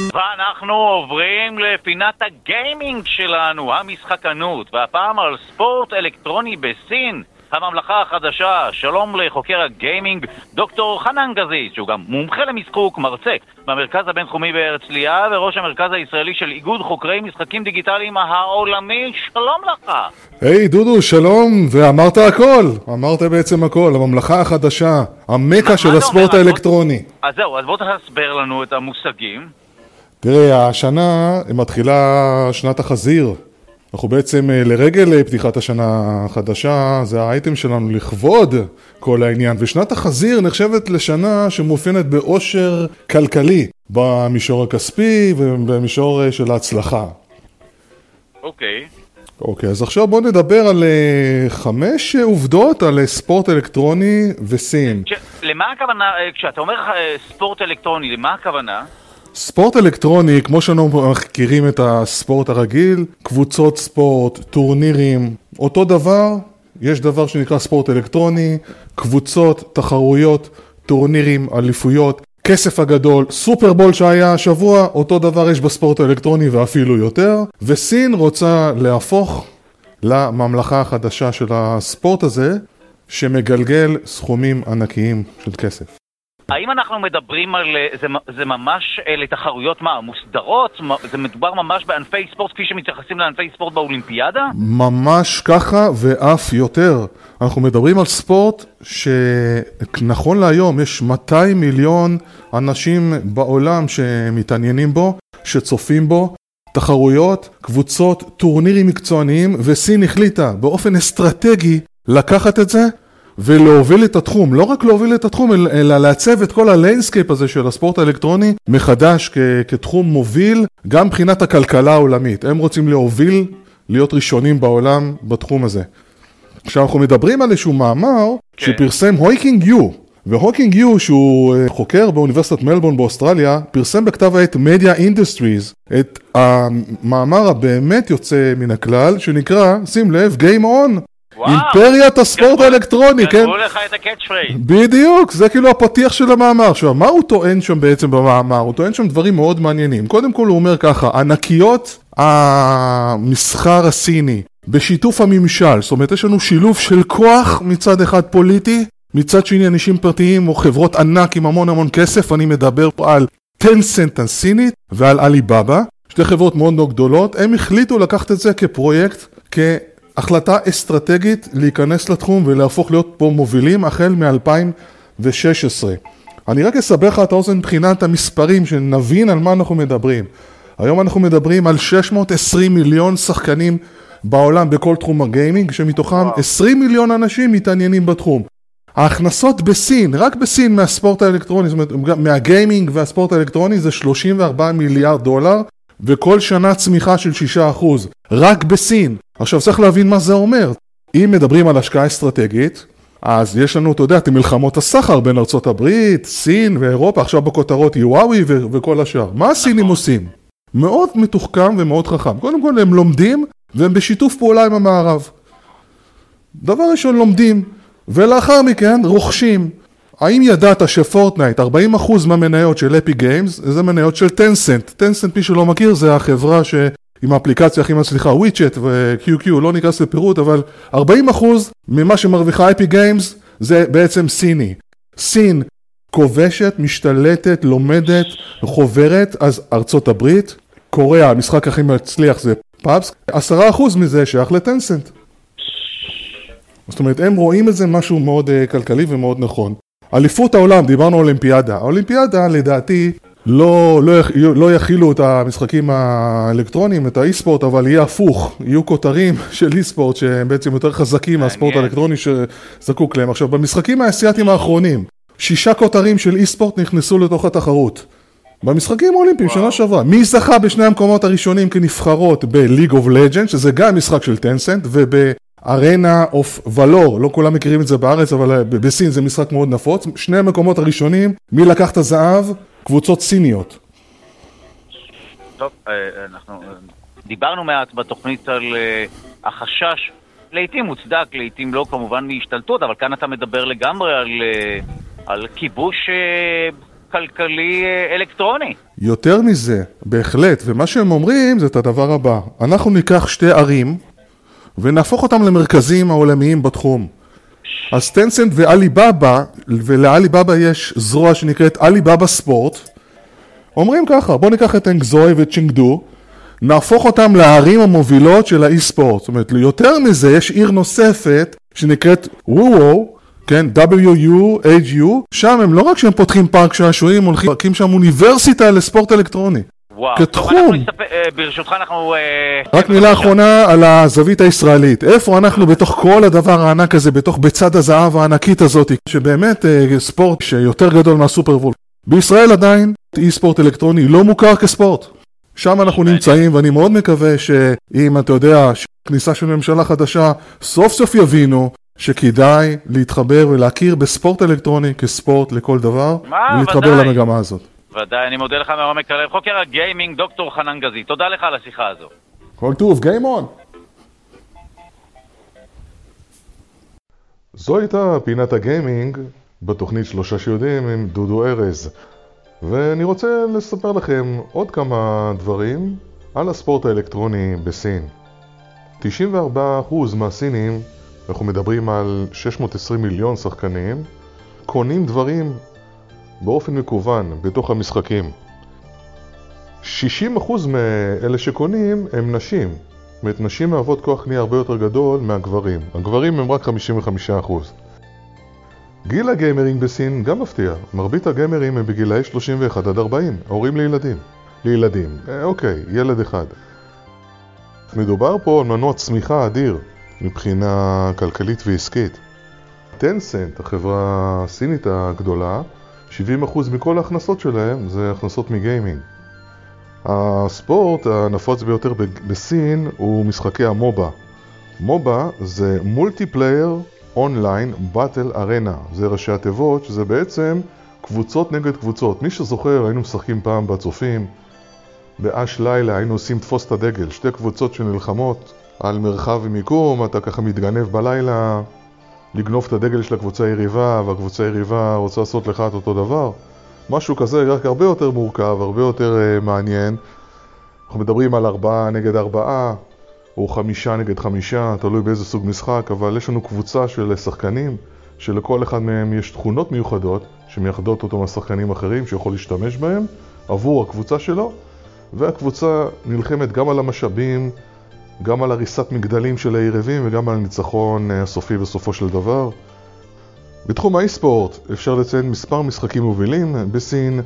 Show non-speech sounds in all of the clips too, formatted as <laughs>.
ואנחנו עוברים לפינת הגיימינג שלנו, המשחקנות, והפעם על ספורט אלקטרוני בסין. הממלכה החדשה, שלום לחוקר הגיימינג דוקטור חנן גזית, שהוא גם מומחה למשחוק, מרצה במרכז הבינתחומי בהרצליה וראש המרכז הישראלי של איגוד חוקרי משחקים דיגיטליים העולמי, שלום לך. היי hey, דודו, שלום, ואמרת הכל, אמרת בעצם הכל, הממלכה החדשה, המקה של הספורט האלקטרוני. אז זהו, אז בוא תסבר לנו את המושגים. תראה, השנה מתחילה שנת החזיר. אנחנו בעצם אה, לרגל אה, פתיחת השנה החדשה, זה האייטם שלנו לכבוד כל העניין, ושנת החזיר נחשבת לשנה שמאופיינת באושר כלכלי במישור הכספי ובמישור אה, של ההצלחה. אוקיי. אוקיי, אז עכשיו בואו נדבר על חמש עובדות על ספורט אלקטרוני וסין. למה הכוונה, כשאתה אומר ספורט אלקטרוני, למה הכוונה? ספורט אלקטרוני, כמו שאנחנו מכירים את הספורט הרגיל, קבוצות ספורט, טורנירים, אותו דבר, יש דבר שנקרא ספורט אלקטרוני, קבוצות, תחרויות, טורנירים, אליפויות, כסף הגדול, סופרבול שהיה השבוע, אותו דבר יש בספורט האלקטרוני ואפילו יותר, וסין רוצה להפוך לממלכה החדשה של הספורט הזה, שמגלגל סכומים ענקיים של כסף. האם אנחנו מדברים על... אה, זה, זה ממש אלה תחרויות מה, מוסדרות? זה מדובר ממש בענפי ספורט כפי שמתייחסים לענפי ספורט באולימפיאדה? ממש ככה ואף יותר. אנחנו מדברים על ספורט שנכון להיום יש 200 מיליון אנשים בעולם שמתעניינים בו, שצופים בו. תחרויות, קבוצות, טורנירים מקצועניים, וסין החליטה באופן אסטרטגי לקחת את זה ולהוביל את התחום, לא רק להוביל את התחום, אלא לעצב את כל ה landscape הזה של הספורט האלקטרוני מחדש כ- כתחום מוביל, גם מבחינת הכלכלה העולמית. הם רוצים להוביל, להיות ראשונים בעולם בתחום הזה. כשאנחנו מדברים על איזשהו מאמר כן. שפרסם הויקינג יו, והוקינג יו, שהוא אה, חוקר באוניברסיטת מלבורן באוסטרליה, פרסם בכתב העת Media Industries את המאמר הבאמת יוצא מן הכלל, שנקרא, שים לב, Game On, אימפריית הספורט האלקטרוני, כן? גנבו לך את ה catchphrase. בדיוק, זה כאילו הפתיח של המאמר. עכשיו, מה הוא טוען שם בעצם במאמר? הוא טוען שם דברים מאוד מעניינים. קודם כל הוא אומר ככה, ענקיות המסחר הסיני, בשיתוף הממשל, זאת אומרת יש לנו שילוב של כוח מצד אחד פוליטי, מצד שני אנשים פרטיים או חברות ענק עם המון המון כסף, אני מדבר פה על טנסנט הסינית ועל עליבאבא, שתי חברות מאוד מאוד גדולות, הם החליטו לקחת את זה כפרויקט, כ... החלטה אסטרטגית להיכנס לתחום ולהפוך להיות פה מובילים החל מ-2016. אני רק אסבר לך את האוזן מבחינת המספרים, שנבין על מה אנחנו מדברים. היום אנחנו מדברים על 620 מיליון שחקנים בעולם בכל תחום הגיימינג, שמתוכם 20 מיליון אנשים מתעניינים בתחום. ההכנסות בסין, רק בסין מהספורט האלקטרוני, זאת אומרת מהגיימינג והספורט האלקטרוני זה 34 מיליארד דולר, וכל שנה צמיחה של 6%, רק בסין. עכשיו צריך להבין מה זה אומר. אם מדברים על השקעה אסטרטגית, אז יש לנו, אתה יודע, את מלחמות הסחר בין ארצות הברית, סין ואירופה, עכשיו בכותרות יוואוי ו- וכל השאר. מה הסינים נכון. עושים? מאוד מתוחכם ומאוד חכם. קודם כל הם לומדים והם בשיתוף פעולה עם המערב. דבר ראשון לומדים, ולאחר מכן רוכשים. האם ידעת ש Fortnite, 40% מהמניות של Epic Games, זה מניות של טנסנט. טנסנט, מי שלא מכיר, זה החברה ש... עם האפליקציה הכי מצליחה, WeChat ו-QQ, לא ניכנס לפירוט, אבל 40% ממה שמרוויחה Epic Games זה בעצם סיני. סין כובשת, משתלטת, לומדת, חוברת, אז ארצות הברית, קוריאה, המשחק הכי מצליח זה פאבס, 10% מזה שייך לטנסנט. זאת אומרת, הם רואים את זה משהו מאוד uh, כלכלי ומאוד נכון. אליפות העולם, דיברנו אולימפיאדה. האולימפיאדה לדעתי לא, לא, לא יכילו את המשחקים האלקטרוניים, את האי-ספורט, אבל יהיה הפוך, יהיו כותרים <laughs> של אי-ספורט שהם בעצם יותר חזקים מהספורט האלקטרוני שזקוק להם. עכשיו, במשחקים האסייתיים האחרונים, שישה כותרים של אי-ספורט נכנסו לתוך התחרות. במשחקים האולימפיים שנה שעברה. מי זכה בשני המקומות הראשונים כנבחרות ב-League of Legends, שזה גם משחק של טנסנט, וב-Arena of Valor, לא כולם מכירים את זה בארץ, אבל בסין זה משחק מאוד נפוץ. שני המקומות הראשונים, מי לקח את הזהב? קבוצות סיניות. טוב, אה, אנחנו אה, דיברנו מעט בתוכנית על אה, החשש, לעיתים מוצדק, לעיתים לא כמובן מהשתלטות, אבל כאן אתה מדבר לגמרי על, על כיבוש כלכלי אה, אלקטרוני. יותר מזה, בהחלט, ומה שהם אומרים זה את הדבר הבא, אנחנו ניקח שתי ערים ונהפוך אותם למרכזים העולמיים בתחום. אז טנסנט ואליבאבא, ולאליבאבא יש זרוע שנקראת אליבאבא ספורט, אומרים ככה, בואו ניקח את אנגזוי וצ'ינגדו, נהפוך אותם לערים המובילות של האי ספורט. זאת אומרת, יותר מזה, יש עיר נוספת שנקראת וו-וו, כן, W-U-H-U, שם הם לא רק שהם פותחים פארק שעשועים, הולכים להקים שם אוניברסיטה לספורט אלקטרוני. וואו. כתחום. טוב, אנחנו נספר, אה, ברשותך אנחנו... אה, רק מילה אחרונה על הזווית הישראלית. איפה אנחנו בתוך כל הדבר הענק הזה, בתוך ביצת הזהב הענקית הזאת, שבאמת אה, ספורט שיותר גדול מהסופרבול. בישראל עדיין אי ספורט אלקטרוני לא מוכר כספורט. שם אנחנו נמצאים, ואני מאוד מקווה שאם אתה יודע, כניסה של ממשלה חדשה, סוף סוף יבינו שכדאי להתחבר ולהכיר בספורט אלקטרוני כספורט לכל דבר, מה, ולהתחבר ודאי. למגמה הזאת. ודאי, אני מודה לך מעומק הלב. חוקר הגיימינג, דוקטור חנן גזית. תודה לך על השיחה הזו. כל טוב, Game on! זו הייתה פינת הגיימינג בתוכנית שלושה שיודעים עם דודו ארז. ואני רוצה לספר לכם עוד כמה דברים על הספורט האלקטרוני בסין. 94% מהסינים, אנחנו מדברים על 620 מיליון שחקנים, קונים דברים באופן מקוון בתוך המשחקים. 60% מאלה שקונים הם נשים. זאת אומרת, נשים מהוות כוח קנייה הרבה יותר גדול מהגברים. הגברים הם רק 55%. גיל הגיימרים בסין גם מפתיע. מרבית הגיימרים הם בגילאי 31 עד 40, הורים לילדים. לילדים. אה, אוקיי, ילד אחד. מדובר פה על מנוע צמיחה אדיר מבחינה כלכלית ועסקית. טנסנט, החברה הסינית הגדולה, 70% מכל ההכנסות שלהם זה הכנסות מגיימינג. הספורט הנפוץ ביותר בסין הוא משחקי ה MOBA. MOBA זה multiplayer online battle arena, זה ראשי התיבות, שזה בעצם קבוצות נגד קבוצות. מי שזוכר, היינו משחקים פעם בצופים, באש לילה היינו עושים תפוס את הדגל, שתי קבוצות שנלחמות על מרחב ומיקום, אתה ככה מתגנב בלילה לגנוב את הדגל של הקבוצה היריבה, והקבוצה היריבה רוצה לעשות לך את אותו דבר. משהו כזה, רק הרבה יותר מורכב, הרבה יותר uh, מעניין. אנחנו מדברים על ארבעה נגד ארבעה, או חמישה נגד חמישה, תלוי באיזה סוג משחק, אבל יש לנו קבוצה של שחקנים, שלכל אחד מהם יש תכונות מיוחדות, שמייחדות אותו מהשחקנים אחרים, שיכול להשתמש בהם, עבור הקבוצה שלו, והקבוצה נלחמת גם על המשאבים, גם על הריסת מגדלים של היריבים וגם על הניצחון אה, הסופי בסופו של דבר. בתחום ה e-sport אפשר לציין מספר משחקים מובילים בסין,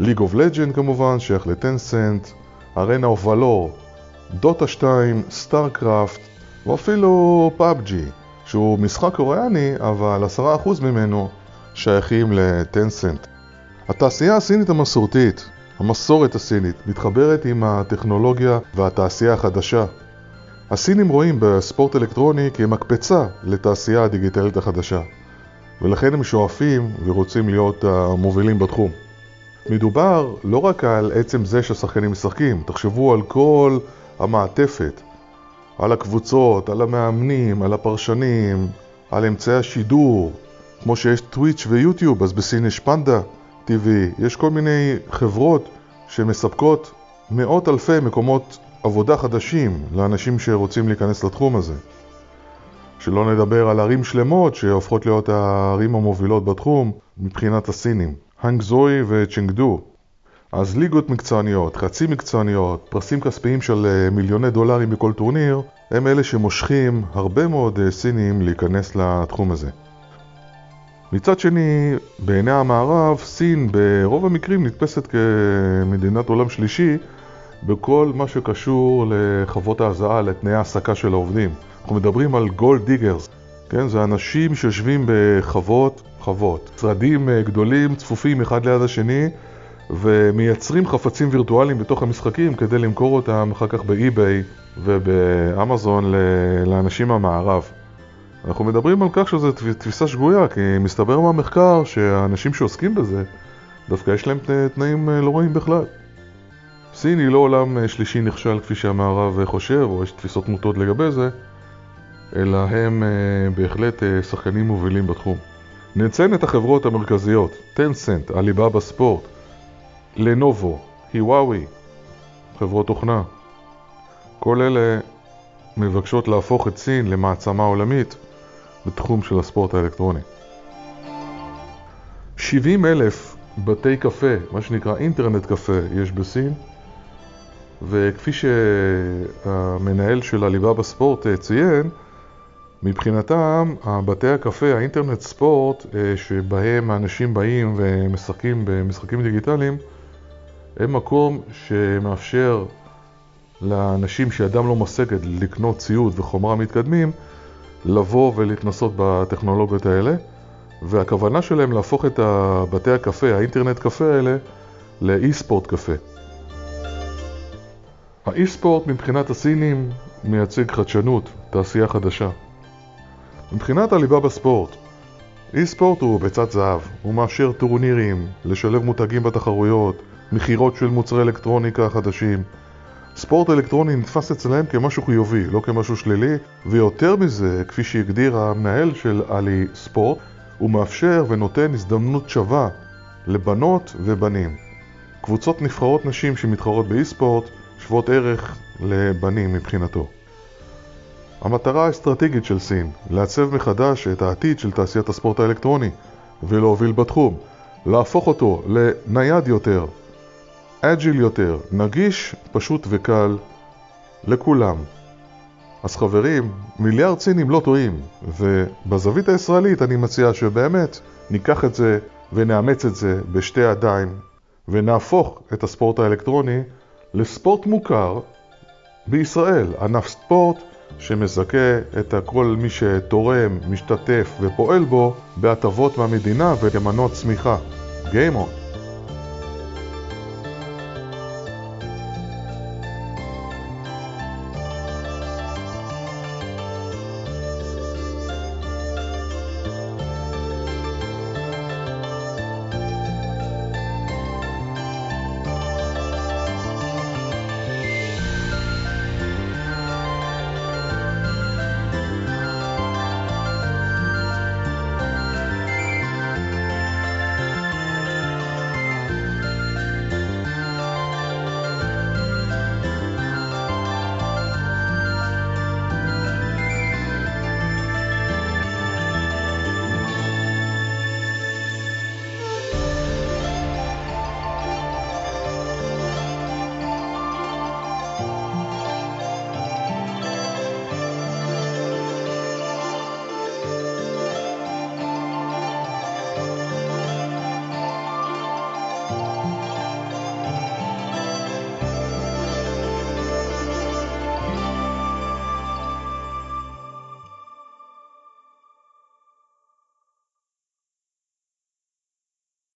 League of Legend כמובן, שייך לטנסנט, Arena of Valor, דוטה 2, StarCraft, ואפילו פאבג'י, שהוא משחק קוריאני, אבל 10% ממנו שייכים לטנסנט. התעשייה הסינית המסורתית, המסורת הסינית, מתחברת עם הטכנולוגיה והתעשייה החדשה. הסינים רואים בספורט אלקטרוני כמקפצה לתעשייה הדיגיטלית החדשה, ולכן הם שואפים ורוצים להיות המובילים בתחום. מדובר לא רק על עצם זה שהשחקנים משחקים, תחשבו על כל המעטפת, על הקבוצות, על המאמנים, על הפרשנים, על אמצעי השידור, כמו שיש טוויץ' ויוטיוב, אז בסין יש פנדה TV, יש כל מיני חברות שמספקות מאות אלפי מקומות עבודה חדשים לאנשים שרוצים להיכנס לתחום הזה. שלא נדבר על ערים שלמות שהופכות להיות הערים המובילות בתחום מבחינת הסינים. הנגזוי וצ'ינגדו. אז ליגות מקצועניות, חצי מקצועניות, פרסים כספיים של אה, מיליוני דולרים בכל טורניר, הם אלה שמושכים הרבה מאוד אה, סינים להיכנס לתחום הזה. מצד שני, בעיני המערב, סין ברוב המקרים נתפסת כמדינת עולם שלישי בכל מה שקשור לחוות ההזעה, לתנאי העסקה של העובדים. אנחנו מדברים על gold diggers, כן? זה אנשים שיושבים בחוות, חוות, משרדים אה, גדולים, צפופים אחד ליד השני, ומייצרים חפצים וירטואליים בתוך המשחקים כדי למכור אותם אחר כך באי-ביי ובאמזון לאנשים מהמערב. אנחנו מדברים על כך שזו תפיסה שגויה, כי מסתבר מהמחקר שהאנשים שעוסקים בזה, דווקא יש להם תנאים אה, לא רואים בכלל. סין היא לא עולם אה, שלישי נכשל כפי שהמערב חושב, או יש תפיסות מוטות לגבי זה, אלא הם בהחלט שחקנים מובילים בתחום. נציין את החברות המרכזיות, טנסנט, עליבאבא ספורט, לנובו, היוואוי, חברות תוכנה. כל אלה מבקשות להפוך את סין למעצמה עולמית בתחום של הספורט האלקטרוני. 70 אלף בתי קפה, מה שנקרא אינטרנט קפה, יש בסין, וכפי שהמנהל של עליבאבא ספורט ציין, מבחינתם, בתי הקפה, האינטרנט ספורט, אה, שבהם האנשים באים ומשחקים במשחקים דיגיטליים, הם מקום שמאפשר לאנשים שידם לא משגת לקנות ציוד וחומרה מתקדמים, לבוא ולהתנסות בטכנולוגיות האלה, והכוונה שלהם להפוך את בתי הקפה, האינטרנט קפה האלה, לאי ספורט קפה. האי ספורט מבחינת הסינים מייצג חדשנות, תעשייה חדשה. מבחינת עליבה בספורט, אי ספורט הוא ביצת זהב, הוא מאפשר טורנירים, לשלב מותגים בתחרויות, מכירות של מוצרי אלקטרוניקה חדשים. ספורט אלקטרוני נתפס אצלם כמשהו חיובי, לא כמשהו שלילי, ויותר מזה, כפי שהגדיר המנהל של עלי ספורט, הוא מאפשר ונותן הזדמנות שווה לבנות ובנים. קבוצות נבחרות נשים שמתחרות באי ספורט שוות ערך לבנים מבחינתו. המטרה האסטרטגית של סין, לעצב מחדש את העתיד של תעשיית הספורט האלקטרוני ולהוביל בתחום, להפוך אותו לנייד יותר, אג'יל יותר, נגיש, פשוט וקל לכולם. אז חברים, מיליארד סינים לא טועים, ובזווית הישראלית אני מציע שבאמת ניקח את זה ונאמץ את זה בשתי ידיים ונהפוך את הספורט האלקטרוני לספורט מוכר בישראל, ענף ספורט שמזכה את כל מי שתורם, משתתף ופועל בו בהטבות מהמדינה וכמנוע צמיחה. Game on.